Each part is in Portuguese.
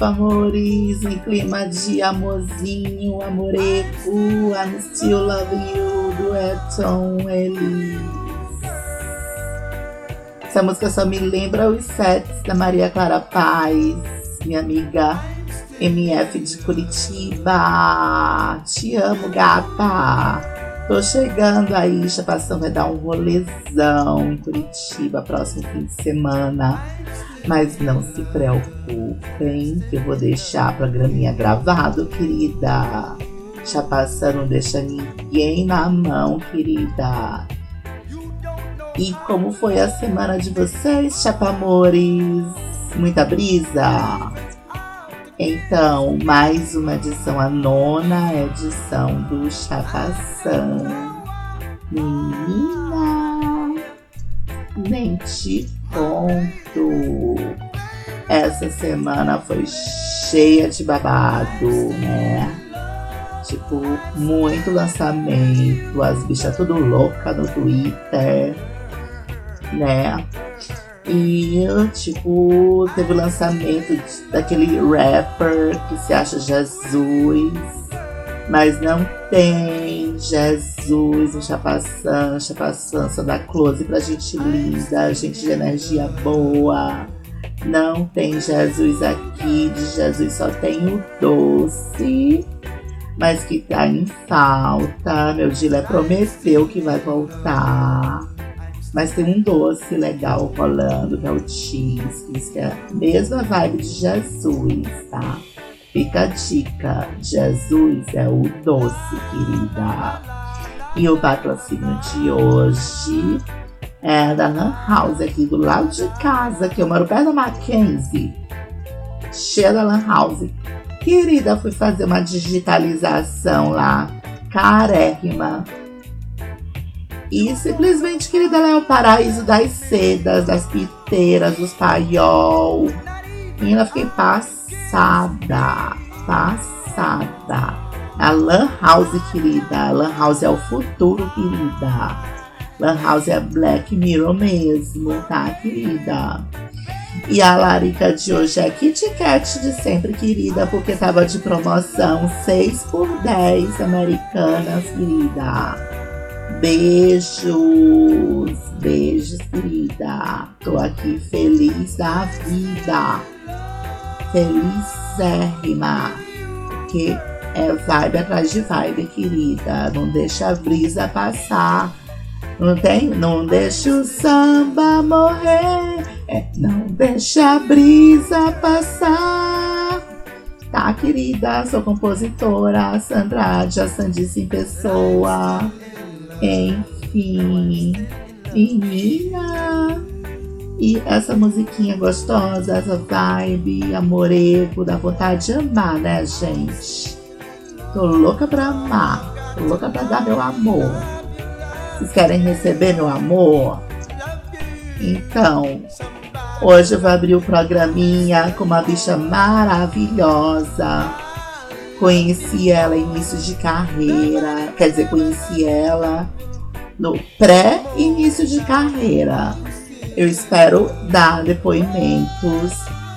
Amores, em clima de amorzinho, amoreco, I'm still loving you, do Eton Elise. Essa música só me lembra os sets da Maria Clara Paz, minha amiga MF de Curitiba. Te amo, gata! Tô chegando aí, Chapação vai dar um rolezão em Curitiba, próximo fim de semana. Mas não se preocupem, que eu vou deixar programinha gravado, querida. Chapação não deixa ninguém na mão, querida. E como foi a semana de vocês, chapamores? Muita brisa? Então, mais uma edição, a nona edição do Chapação. Menina, nem te conto. Essa semana foi cheia de babado, né? Tipo, muito lançamento, as bichas tudo louca no Twitter, né? E, tipo, teve o lançamento daquele rapper que se acha Jesus, mas não tem Jesus no Chapaçã, só dá close pra gente linda, gente de energia boa. Não tem Jesus aqui, de Jesus só tem o doce, mas que tá em falta. Meu Dila prometeu que vai voltar. Mas tem um doce legal rolando, que é o cheese, que é a mesma vibe de Jesus, tá? Fica a dica, Jesus é o doce, querida. E o patrocínio de hoje é da Lan House, aqui do lado de casa, que eu moro perto da Mackenzie. Cheia da Lan House. Querida, fui fazer uma digitalização lá, carérrima e simplesmente, querida, ela é o paraíso das sedas, das piteiras, dos paiol. E ela fiquei passada, passada. A Lan House, querida. A Lan House é o futuro, querida. Lan House é Black Mirror mesmo, tá, querida? E a larica de hoje é Kit Kat de sempre, querida, porque tava de promoção 6 por 10 americanas, querida. Beijos, beijos, querida. Tô aqui feliz da vida, felizérrima, que é vibe atrás de vibe, querida. Não deixa a brisa passar. Não tem, não deixa o samba morrer. É, não deixa a brisa passar. Tá, querida? Sou compositora, Sandra, a Sandice em pessoa. Enfim, menina. E essa musiquinha gostosa, essa vibe, amorego, dá vontade de amar, né, gente? Tô louca pra amar, tô louca pra dar meu amor. Vocês querem receber meu amor? Então, hoje eu vou abrir o programinha com uma bicha maravilhosa Conheci ela início de carreira, quer dizer, conheci ela no pré-início de carreira. Eu espero dar depoimentos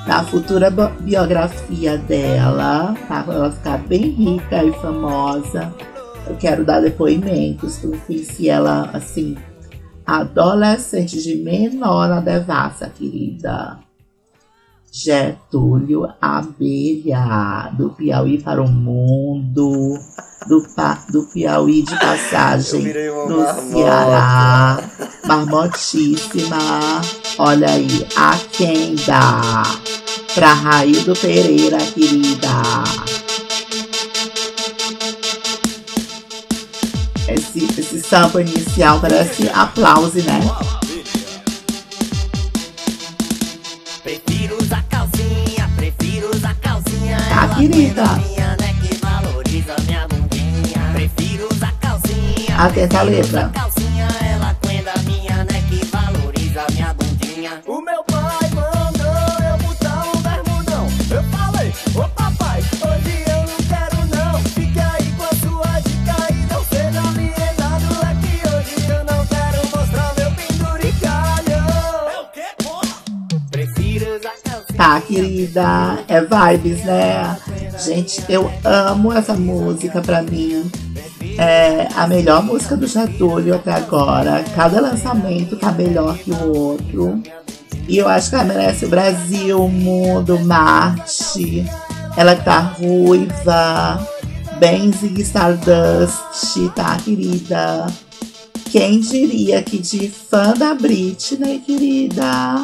da futura biografia dela, tá? Quando ela ficar bem rica e famosa. Eu quero dar depoimentos, porque eu conheci ela assim, adolescente de menor na devassa, querida. Getúlio Abelha, do Piauí para o mundo, do, do Piauí de passagem no Ceará, marmotíssima, olha aí, a quem dá, pra Raildo Pereira, querida. Esse, esse sample inicial parece aplauso, né? Querida. Atenta a letra. Querida? É vibes, né? Gente, eu amo essa música pra mim. É a melhor música do Getúlio até agora. Cada lançamento tá melhor que o outro. E eu acho que ela merece o Brasil, o mundo, Marte. Ela tá ruiva, bem Zig Stardust, tá, querida? Quem diria que de fã da Britney, querida,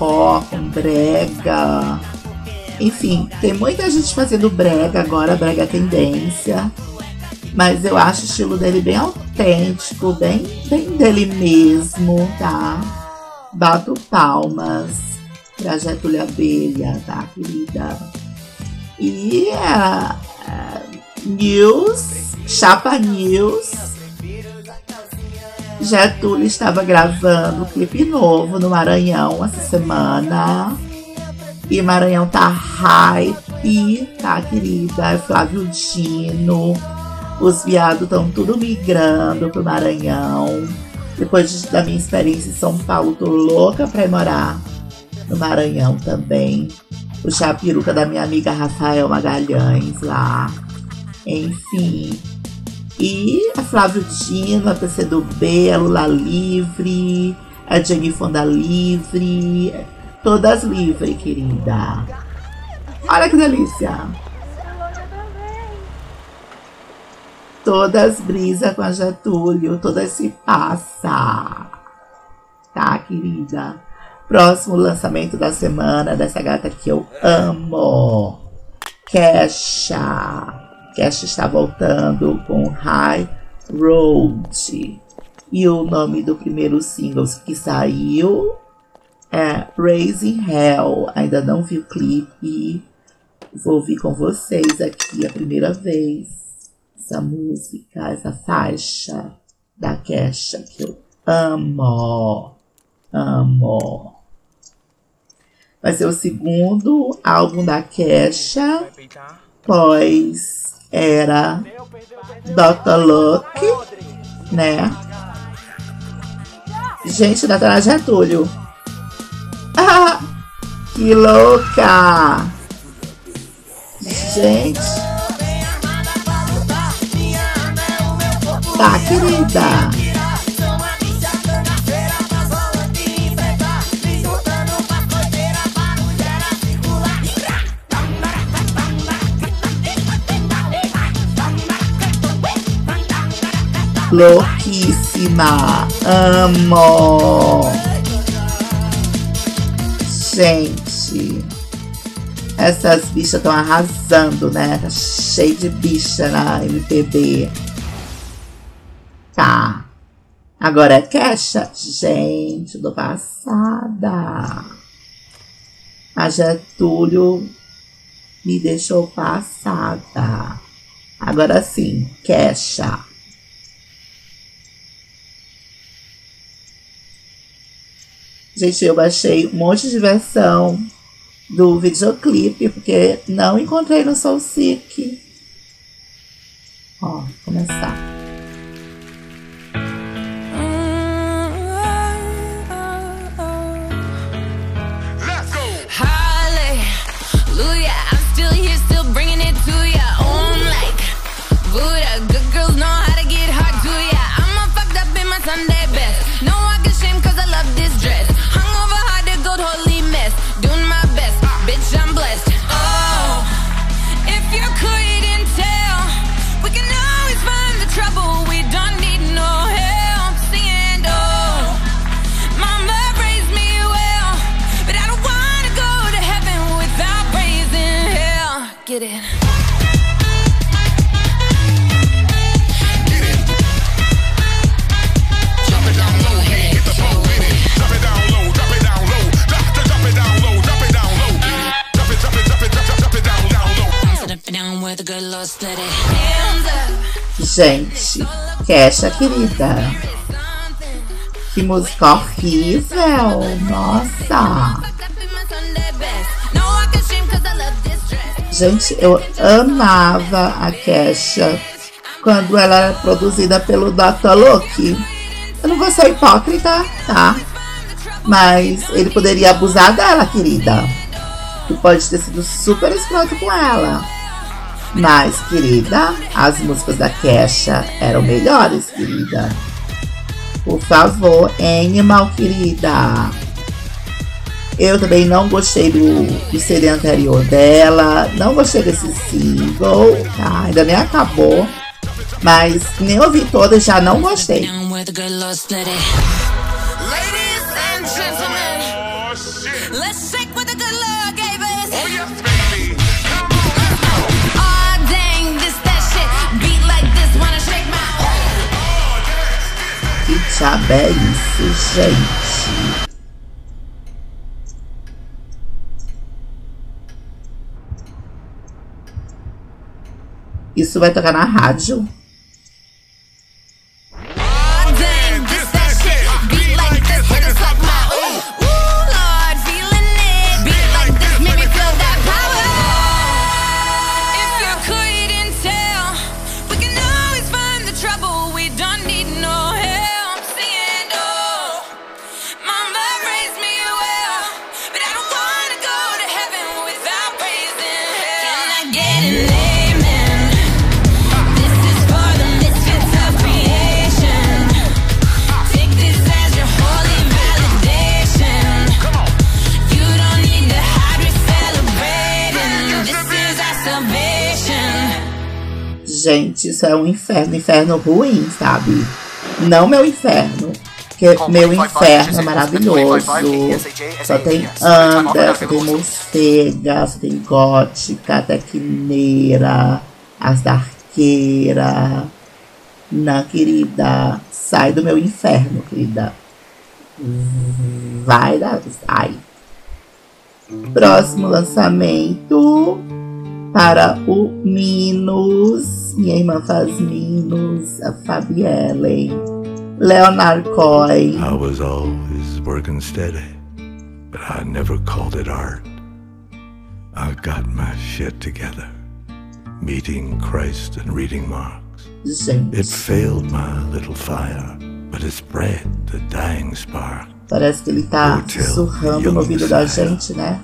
com brega. Enfim, tem muita gente fazendo brega agora, brega tendência. Mas eu acho o estilo dele bem autêntico, bem, bem dele mesmo, tá? Bato palmas pra Getúlio Abelha, tá, querida? E a uh, News, Chapa News, Getúlio estava gravando um clipe novo no Maranhão essa semana. E Maranhão tá hype, tá, querida? É Flávio Dino. Os viados estão tudo migrando pro Maranhão. Depois da minha experiência em São Paulo, tô louca pra ir morar no Maranhão também. Puxar a peruca da minha amiga Rafael Magalhães lá. Enfim, e a Flávio Dino, a PCdoB, a Lula Livre, a Jenny Fonda Livre, todas livres, querida. Olha que delícia! Todas brisa com a Getúlio, todas se passa. Tá, querida? Próximo lançamento da semana dessa gata que eu amo. Kesha. Cash está voltando com High Road. E o nome do primeiro single que saiu é Raising Hell. Ainda não vi o clipe. Vou ouvir com vocês aqui a primeira vez essa música, essa faixa da Kesha que eu amo. Amo. Vai ser o segundo álbum da Kesha, pois era Dr. Luke, né? Gente, da Tana Getúlio. Ah, que louca! Gente. Tá, querida. Louquíssima. Amo. Gente, essas bichas estão arrasando, né? Tá cheio de bicha na MPB. Tá. Agora é Kesha. Gente, do passada. A Getúlio me deixou passada. Agora sim, Kesha. Gente, eu baixei um monte de versão do videoclipe, porque não encontrei no Soul Seek. Ó, começar. Get in. Gente, que é querida? Que musical horrível! Nossa! Gente, eu amava a Kesha quando ela era produzida pelo Dr. Luke. Eu não vou ser hipócrita, tá? Mas ele poderia abusar dela, querida. Tu pode ter sido super escroto com ela. Mas, querida, as músicas da Kesha eram melhores, querida. Por favor, Animal, querida. Eu também não gostei do, do CD anterior dela. Não gostei desse single, tá? Ainda nem acabou. Mas nem ouvi todas, já não gostei. Que diabo é isso, gente? Isso vai tocar na rádio? Isso é um inferno, inferno ruim, sabe? Não meu inferno. Porque meu inferno é maravilhoso. Só tem anda, só tem morcega, só tem gótica, tecneira, as darqueira. Não, querida. Sai do meu inferno, querida. Vai dar. Ai. Próximo lançamento para o Minos. Minha irmã faz Minos, a Fabielle. Leonard Cohen. I was always working steady, but I never called it art. I got my shit together, meeting Christ and reading Marx. Gente. It failed my little fire, but it spread the dying spark. Parece que ele tá sussurrando no ouvido da gente, né?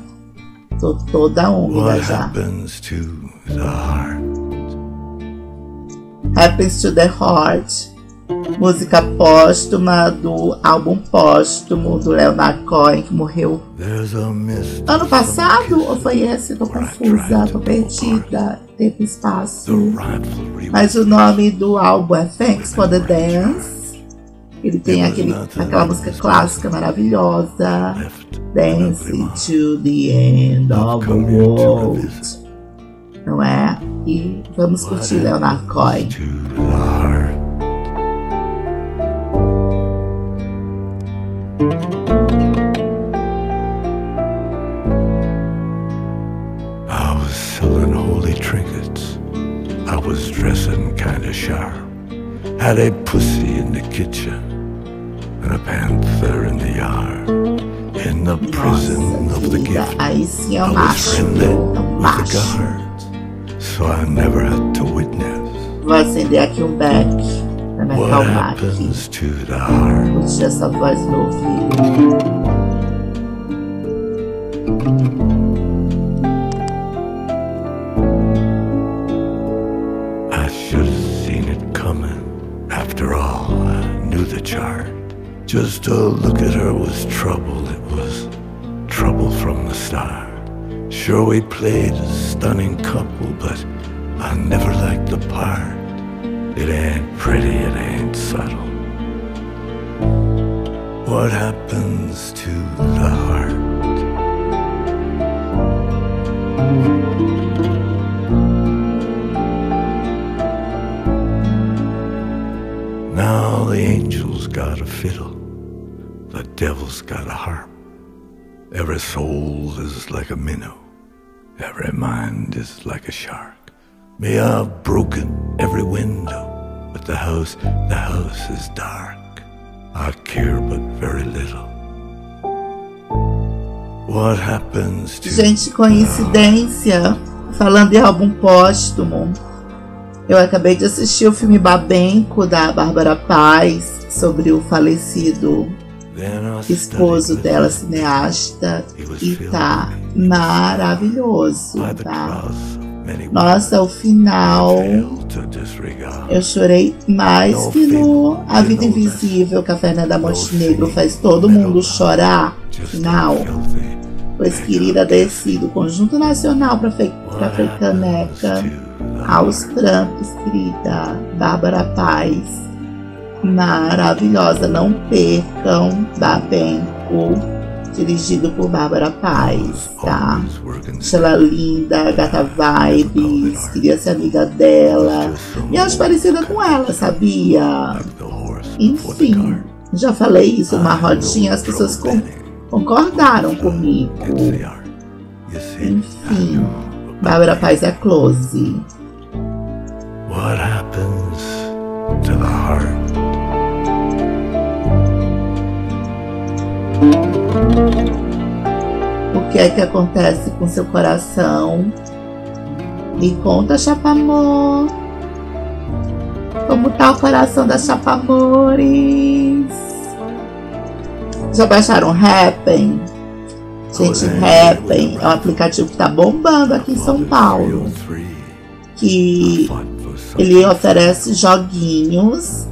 Tô toda já. Happens to the heart. Happens to the Heart. Música póstuma do álbum póstumo do Leonard Cohen, que morreu ano passado? Ou foi esse? Tô confusa, tô perdida. Tempo e espaço. Mas o nome do álbum é Thanks for the Dance. Ele tem aquele, aquela música clássica maravilhosa. Dance to the End of the World. Não é? E vamos curtir Leonard Cohen. Had a pussy in the kitchen panther in the yard. In the prison of the gift, aí sim é I was friendly with the guards, so I never had to witness Vou acender aqui um beck pra me acalmar aqui. happens to the heart. Essa voz no ouvido. Played a stunning couple, but I never liked the part. It ain't pretty, it ain't subtle. What happens to the heart? Now the angel's got a fiddle, the devil's got a harp. Every soul is like a minnow, every mind is like a shark. May I've broken every window, but the house, the house is dark. I care but very little. What happens to Gente, coincidência, falando em álbum póstumo, eu acabei de assistir o filme Babenco da Bárbara Paz sobre o falecido esposo dela, cineasta, He tá maravilhoso, tá? Nossa, o final eu chorei mais que no A Vida Invisível, que a Fernanda Montenegro faz todo mundo chorar. Final. Pois querida desci do Conjunto Nacional pra, fe Caneca aos prantos, querida Bárbara Paz. Maravilhosa, não percam Babenco, dirigido por Bárbara Paz, tá? Ela linda, gata vibes, queria ser amiga dela. E acho parecida com ela, sabia? Enfim, já falei isso numa rodinha, as pessoas con concordaram comigo. Enfim, Bárbara Paz é close. What que é que acontece com seu coração? Me conta, Chapamor. Como tá o coração da Chapamores? Já baixaram Happen? Gente, Happen é um aplicativo que tá bombando aqui em São Paulo. Que ele oferece joguinhos.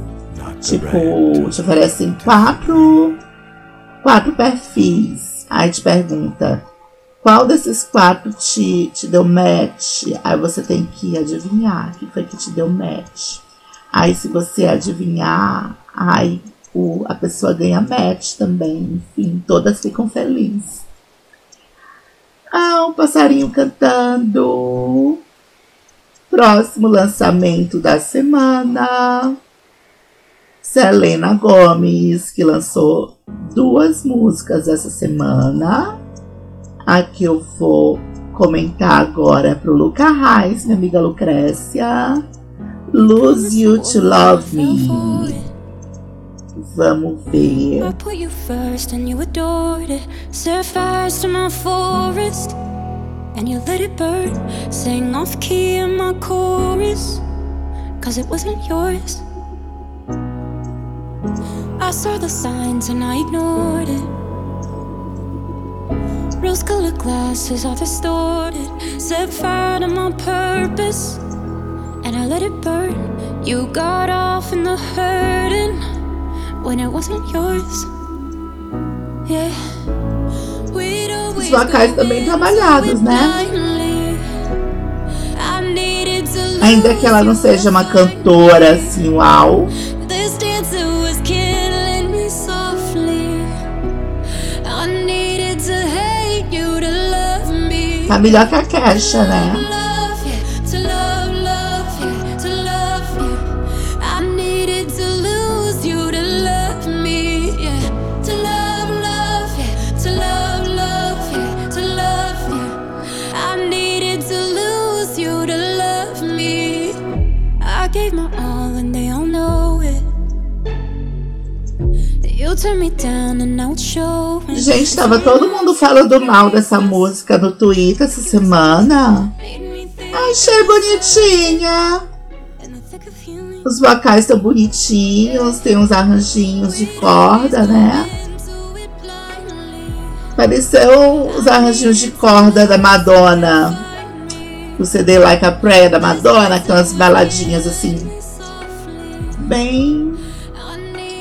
Tipo, te oferecem quatro, quatro perfis. Aí te pergunta qual desses quatro te, te deu match. Aí você tem que adivinhar que foi que te deu match. Aí se você adivinhar, aí o, a pessoa ganha match também. Enfim, todas ficam felizes. Ah, um passarinho cantando. Próximo lançamento da semana. Selena Gomes, que lançou duas músicas essa semana. A que eu vou comentar agora é pro Luca Reis, minha amiga Lucrécia. Lose You to Love Me. Vamos ver. I put you first and you adored it. Set fires to my forest and you let it burn. Sang off key in my chorus, cause it wasn't yours. I saw the signs and I ignored it. Rose colored glasses are distorted. Set fire to my purpose and I let it burn. You got off in the hurting when it wasn't yours. Yeah. Os vocais também trabalhados, né? Ainda que ela não seja uma cantora assim, uau. Tá melhor que a Kesha, né? Gente, tava todo mundo falando mal dessa música no Twitter essa semana. Achei bonitinha. Os vocais estão bonitinhos, tem uns arranjinhos de corda, né? Pareceu os arranjinhos de corda da Madonna. O CD Like a Prayer da Madonna, aquelas baladinhas assim, bem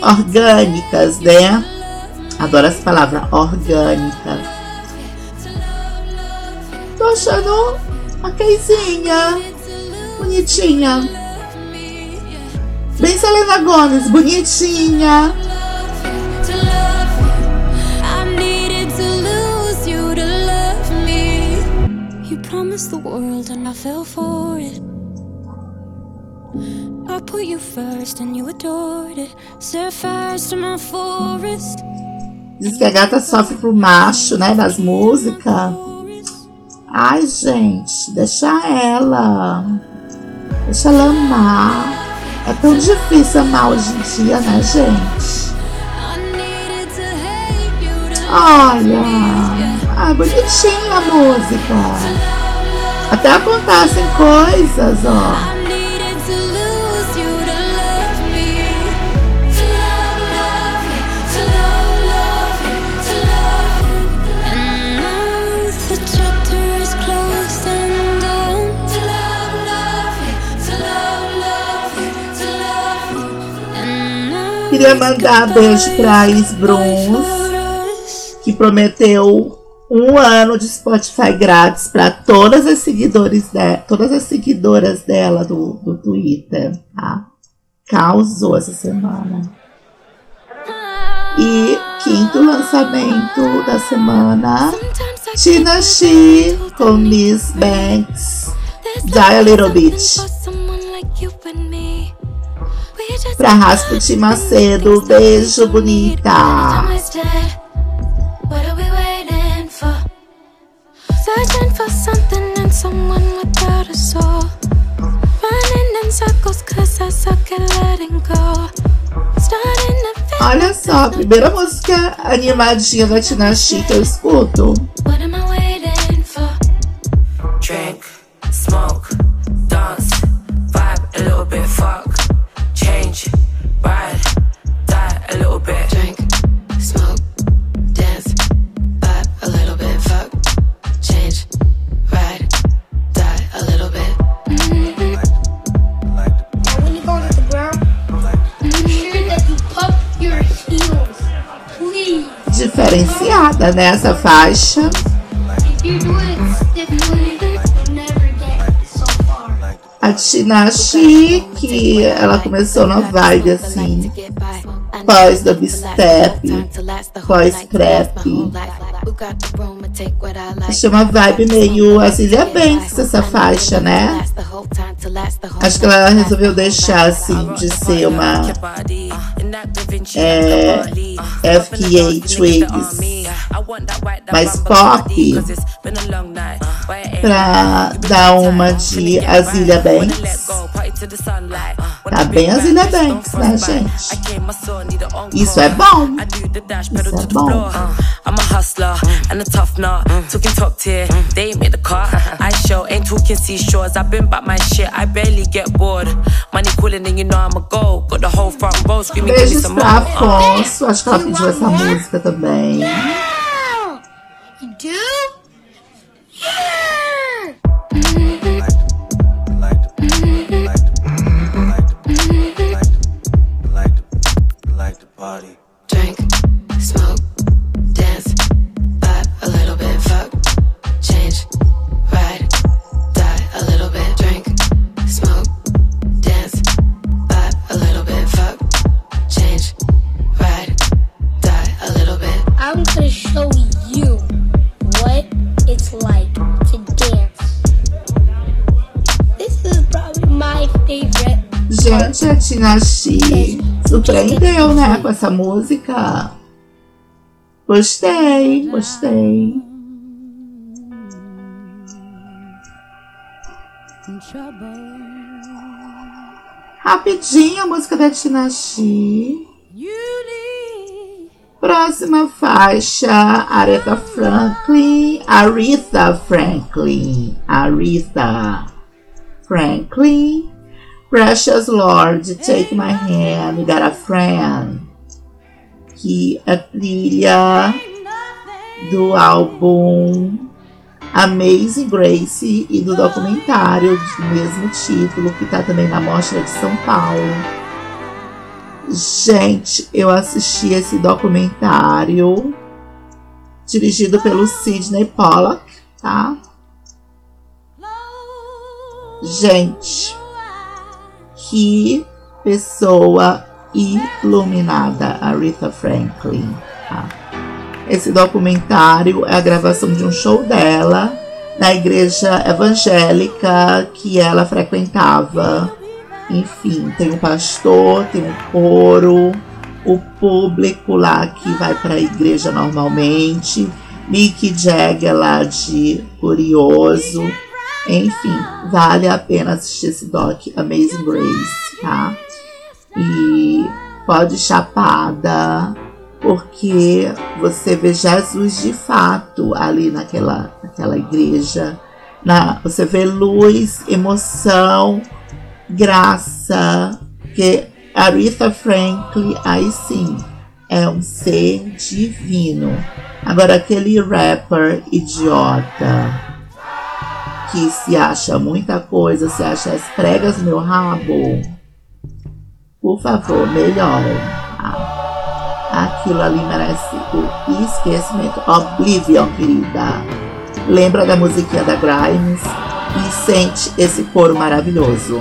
orgânicas, né? Adoro essa palavra, orgânica. Tô achando queizinha, bonitinha. Bem Selena Gomes, bonitinha. The world and I fell for it. I put you first and you adored it. Set fires to my forest. Diz que a gata sofre pro macho, né, das músicas. Ai, gente, deixa ela. Deixa ela amar. É tão difícil amar hoje em dia, né, gente? Olha, ah, bonitinha a música. Até acontecem coisas, ó. Queria mandar beijo pra Bruns, que prometeu um ano de Spotify grátis para todas as seguidores de, todas as seguidoras dela do, do Twitter, tá? Causou essa semana. E quinto lançamento da semana, Tina She com Miss Banks, Die a Little Bit. Pra Rasputin Macedo, beijo bonita. Searching for something and someone without a soul. Running in circles cause I suck at letting go. Olha só, a primeira música animadinha da Tina Chic eu escuto. What am I Diferenciada nessa faixa. So far. A Tina Chic, ela começou na vibe assim, pós dubstep, pós crap. Achei uma vibe meio Azilia Banks essa faixa, né? Acho que ela resolveu deixar assim de ser uma é, FKA Twigs mais pop pra dar uma de Azilia Banks. Tá bem Azilia Banks, né, gente? Isso é bom. Isso é bom. I'm a hustler and a tough nut. Mm. Talking top tier, mm. they ain't made the cut. I show ain't talking seashores. I've been back my shit, I barely get bored. Money calling and you know I'm a go. Got the whole front row screaming, give me Beijos some pra more. Afonso. Acho que ela pediu essa música também. You do? Drink, smoke, dance, vibe a little bit, fuck, change, ride, die a little bit. Drink, smoke, dance, vibe a little bit, fuck, change, ride, die a little bit. I'm gonna show you what it's like to dance. This is probably my favorite. Gente, a Tina Chi surpreendeu, né, com essa música. Gostei, gostei. Rapidinho a música da Tina Chi. Próxima faixa, Aretha Franklin, Aretha Franklin, Aretha Franklin, Precious Lord, Take My Hand, We Got a Friend, que é trilha do álbum Amazing Grace e do documentário do mesmo título, que tá também na Mostra de São Paulo. Gente, eu assisti esse documentário dirigido pelo Sidney Pollack, tá? Gente, que pessoa iluminada, Aretha Franklin. Tá? Esse documentário é a gravação de um show dela na igreja evangélica que ela frequentava. Enfim, tem um pastor, tem um coro, o público lá que vai para a igreja normalmente, Mick Jagger lá de Curioso, Enfim, vale a pena assistir esse doc Amazing Grace, tá? E pode chapada, porque você vê Jesus de fato ali naquela, naquela igreja. Na, você vê luz, emoção, graça, que Aretha Franklin, aí sim, é um ser divino. Agora, aquele rapper idiota que se acha muita coisa, se acha as pregas no meu rabo, por favor, melhorem. Tá? Aquilo ali merece o esquecimento. Oblivion, querida. Lembra da musiquinha da Grimes e sente esse coro maravilhoso.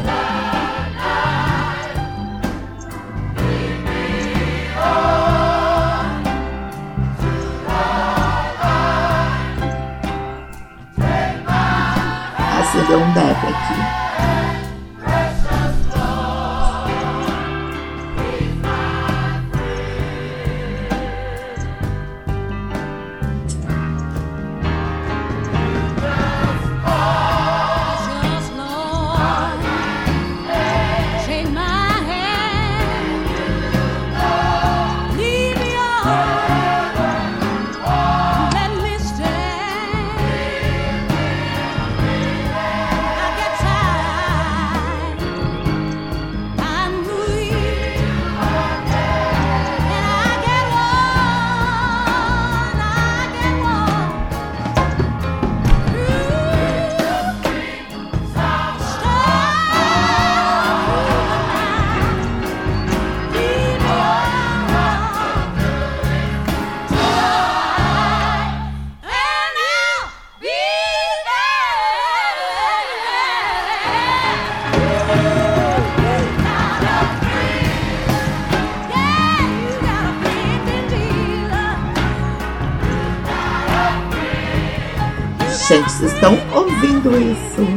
Isso?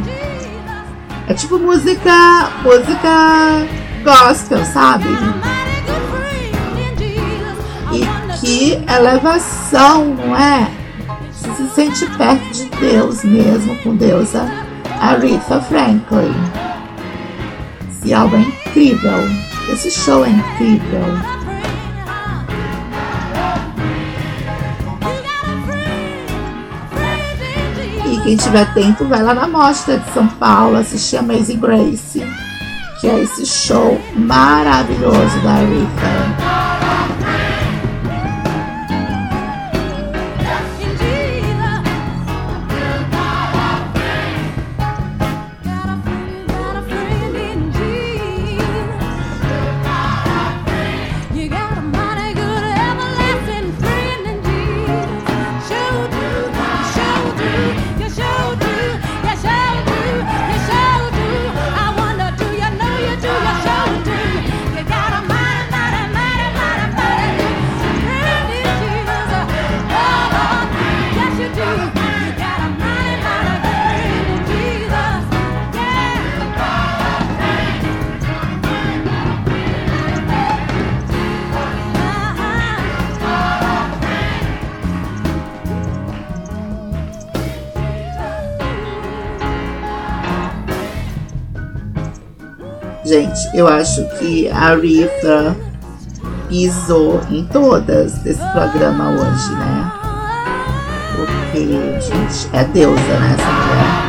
É tipo música, música gospel, sabe? E que elevação, não é? Você se sente perto de Deus mesmo, com deusa Aretha Franklin. Esse álbum é incrível. Esse show é incrível. Quem tiver tempo, vai lá na Mostra de São Paulo assistir Amazing Grace, que é esse show maravilhoso da Aretha. Gente, eu acho que a Aretha pisou em todas desse programa hoje, né? Porque, gente, é deusa, né, essa mulher.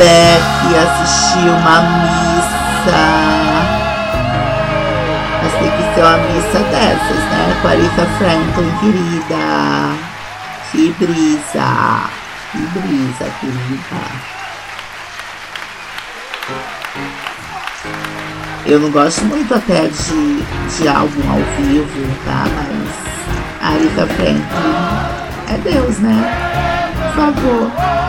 Beck, assistir uma missa. Mas tem que ser uma missa dessas, né? Com a Aretha Franklin, querida. Que brisa. Que brisa, querida. Eu não gosto muito até de, de álbum ao vivo, tá? Mas a Aretha Franklin é Deus, né? Por favor.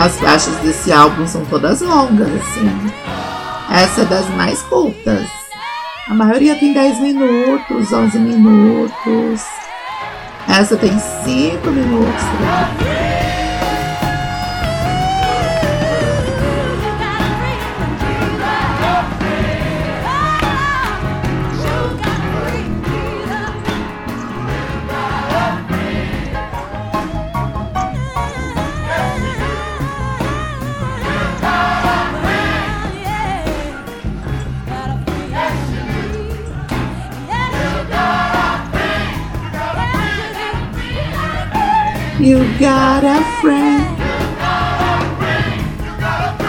As faixas desse álbum são todas longas, assim. Essa é das mais curtas. A maioria tem 10 minutos, 11 minutos. Essa tem 5 minutos.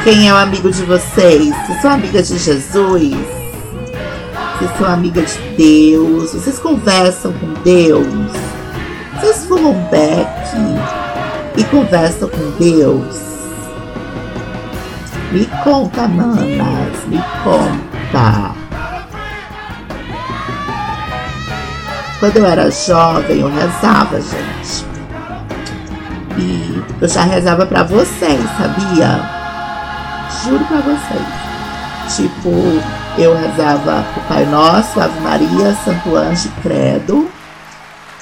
Quem é o amigo de vocês? Vocês são amigas de Jesus? Vocês são amigas de Deus? Vocês conversam com Deus? Vocês fumam beck e conversam com Deus? Me conta, manas, me conta. Quando eu era jovem, eu rezava, gente. E eu já rezava pra vocês, sabia? Juro pra vocês. Tipo, eu rezava o Pai Nosso, Ave Maria, Santo Anjo Credo.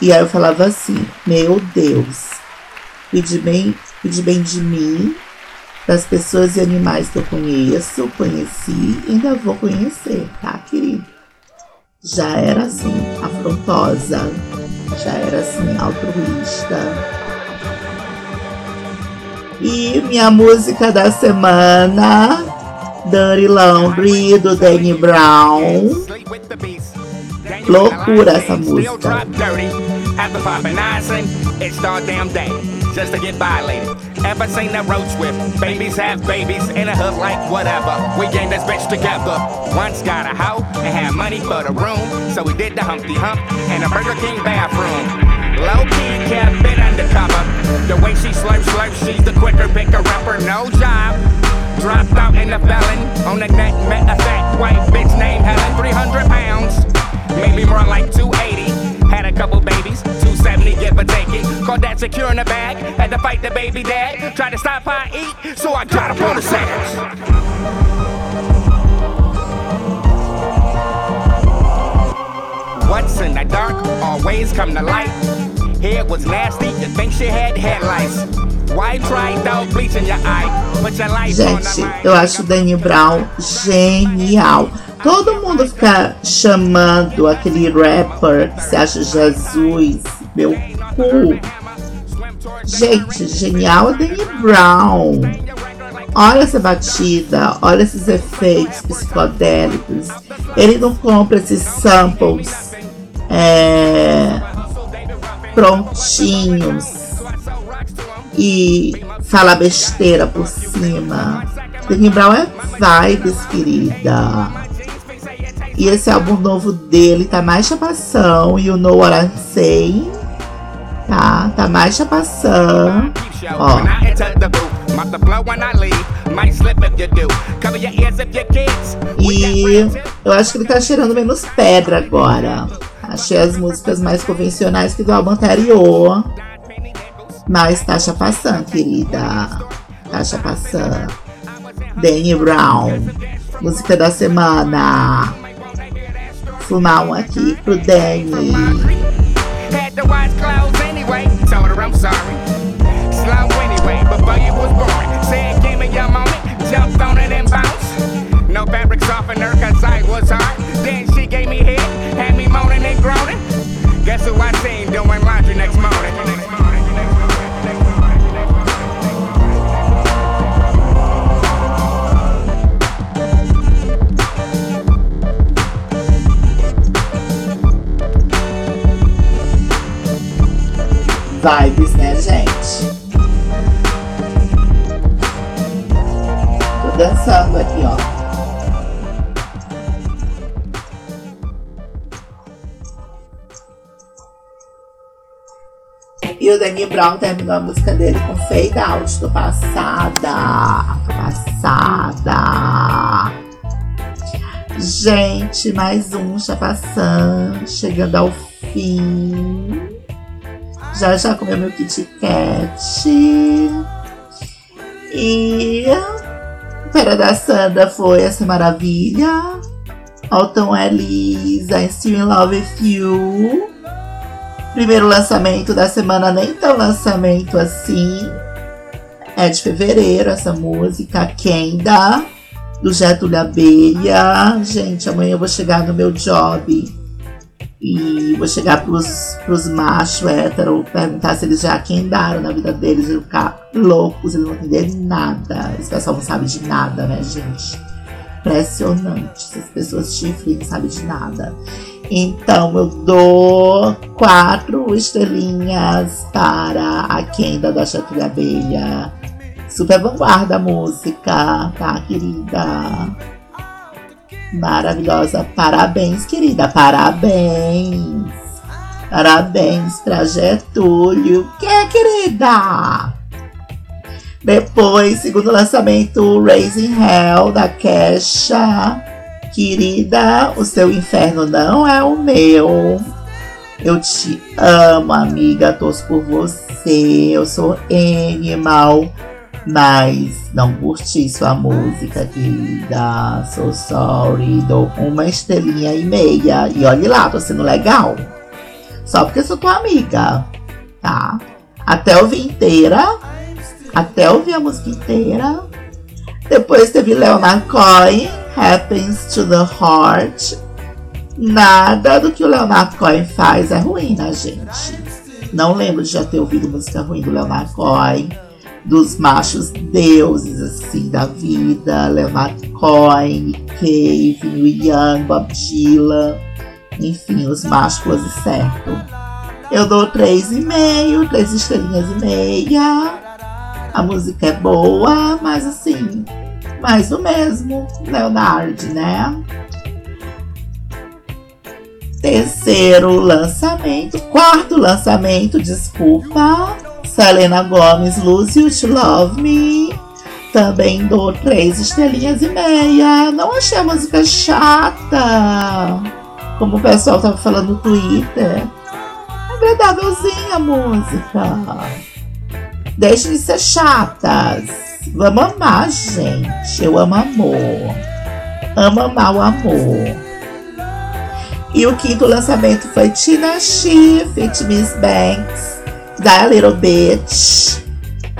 E aí eu falava assim: Meu Deus, cuide bem, cuide bem de mim, das pessoas e animais que eu conheço, conheci e ainda vou conhecer, tá, querido? Já era assim, afrontosa, já era assim, altruísta. E minha música da semana, Dirty Laundry, do Danny Brown. Loucura essa música. Just to get violated. Ever seen a road trip? Babies have babies in a hood like whatever. We gained this bitch together. Once got a hoe and had money for the room. So we did the Humpty Hump in a Burger King bathroom. Low key kept it undercover. The way she slurps, slurps, she's the quicker picker upper. No job. Dropped out in the felon. On the net, met a fat white bitch named Helen. 300 pounds. Maybe more like 280. Had a couple babies, 270, give or take it. Called that secure in the bag. Had to fight the baby dad. Tried to stop how I eat, so I got up on the sandwich. What's in the dark always come to light. Hair was nasty, you think she had headlights. Why your eye? Put your life Gente, eu acho o Danny Brown genial. Todo mundo fica chamando aquele rapper que se acha Jesus, meu cu. Gente, genial é Danny Brown. Olha essa batida, olha esses efeitos psicodélicos. Ele não compra esses samples é, prontinhos e fala besteira por cima. Danny Brown é vibes, querida. E esse álbum novo dele tá mais chapação. You know what I'm saying? Tá, tá mais chapação. Ó. E eu acho que ele tá cheirando menos pedra agora. Achei as músicas mais convencionais que do álbum anterior. Mas tá chapação, querida. Tá chapação. Danny Brown. Música da semana. Fumar um aqui pro Danny. No fabric softener, cause I was hard. Then she gave me head, moaning and groaning. Guess who I seen doing laundry next morning? Vibes, né, gente? Tô dançando aqui, E o Danny Brown terminou a música dele com fade out. Tô passada. Tô passada. Gente, mais um chapação chegando ao fim. Já já comeu meu Kit Kat. E Pera da Sandra foi essa maravilha. Alton Ellis, I'm Still in Love with You. Primeiro lançamento da semana, nem tão lançamento assim. É de fevereiro essa música, Kenda, do Getúlio Abelha. Gente, amanhã eu vou chegar no meu job e vou chegar pros, pros machos héteros, perguntar se eles já quendaram na vida deles, eles ficar loucos, eles não vão entender nada. Esse pessoal não sabe de nada, né, gente? Impressionante. Essas pessoas chifres não sabem de nada. Então eu dou quatro estrelinhas para a Kenda da Chatulha Abelha. Super vanguarda a música, tá, querida? Maravilhosa. Parabéns, querida. Parabéns. Parabéns pra Getúlio. Que querida? Depois, segundo lançamento, Raising Hell, da Kesha. Querida, o seu inferno não é o meu. Eu te amo, amiga. Torço por você. Eu sou animal mas não curti sua música, querida. So sorry. Dou uma estrelinha e meia. E olhe lá, tô sendo legal. Só porque sou tua amiga, tá? Até ouvir inteira. Até ouvir a música inteira. Depois teve Leonard Cohen, Happens to the Heart. Nada do que o Leonard Cohen faz é ruim, né, gente? Não lembro de já ter ouvido música ruim do Leonard Cohen dos machos deuses, assim, da vida, Leonard Cohen, Cave, Young, Bob Dylan, enfim, os machos e certo. Eu dou três e meio, três estrelinhas e meia. A música é boa, mas assim, mais o mesmo, Leonard, né? Terceiro lançamento, quarto lançamento, desculpa. Selena Gomes, Lose You to Love Me. Também dou três estrelinhas e meia. Não achei a música chata. Como o pessoal tava falando no Twitter. Agradávelzinha a música. Deixe de ser chatas. Vamos amar, gente. Eu amo amor. Amo amar o amor. E o quinto lançamento foi Tina She, Fit Miss Banks. Die a Little Bitch.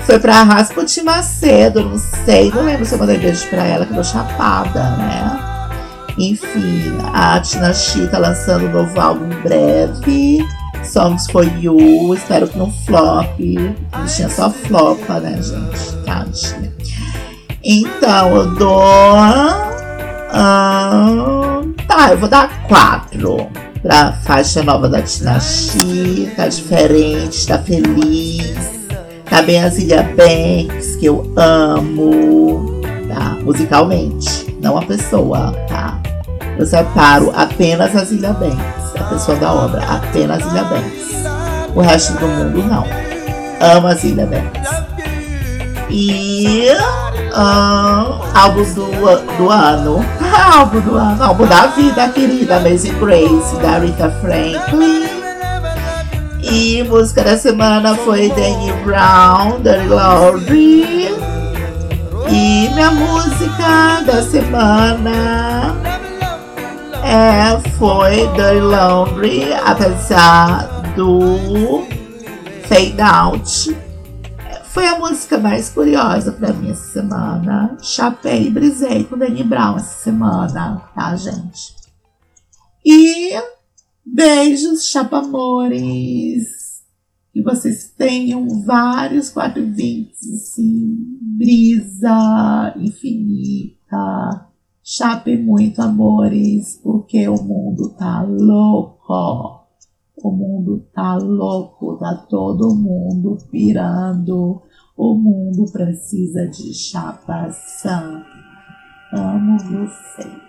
Foi pra Rasputin Macedo, não sei, não lembro se eu mandei beijo pra ela, que eu tô chapada, né? Enfim, a Tina Chi tá lançando um novo álbum em breve. Songs for You, espero que não flop. Bichinha só flopa, né, gente? Tadinha. Então, eu dou. Uh, tá, eu vou dar quatro pra faixa nova da Tina Chi, tá diferente, tá feliz. Tá bem a Zilia Banks, que eu amo, tá? Musicalmente, não a pessoa, tá? Eu separo apenas a Zilia Banks, pessoa da obra, apenas a Zilia Banks. O resto do mundo não. Amo a Zilia Banks. E uh, álbum do, do ano. álbum do ano, álbum da vida, querida. Amazing Grace, da Rita Franklin. E música da semana foi Danny Brown, Dirty Laundry. E minha música da semana é, foi Dirty Laundry, apesar do Fade Out foi a música mais curiosa para mim essa semana. Chapei e brisei com Danny Brown essa semana, tá, gente? E beijos, chapamores. Que vocês tenham vários 420, assim, brisa infinita. Chape muito, amores, porque o mundo tá louco. O mundo tá louco, tá todo mundo pirando. O mundo precisa de chapação. Amo vocês.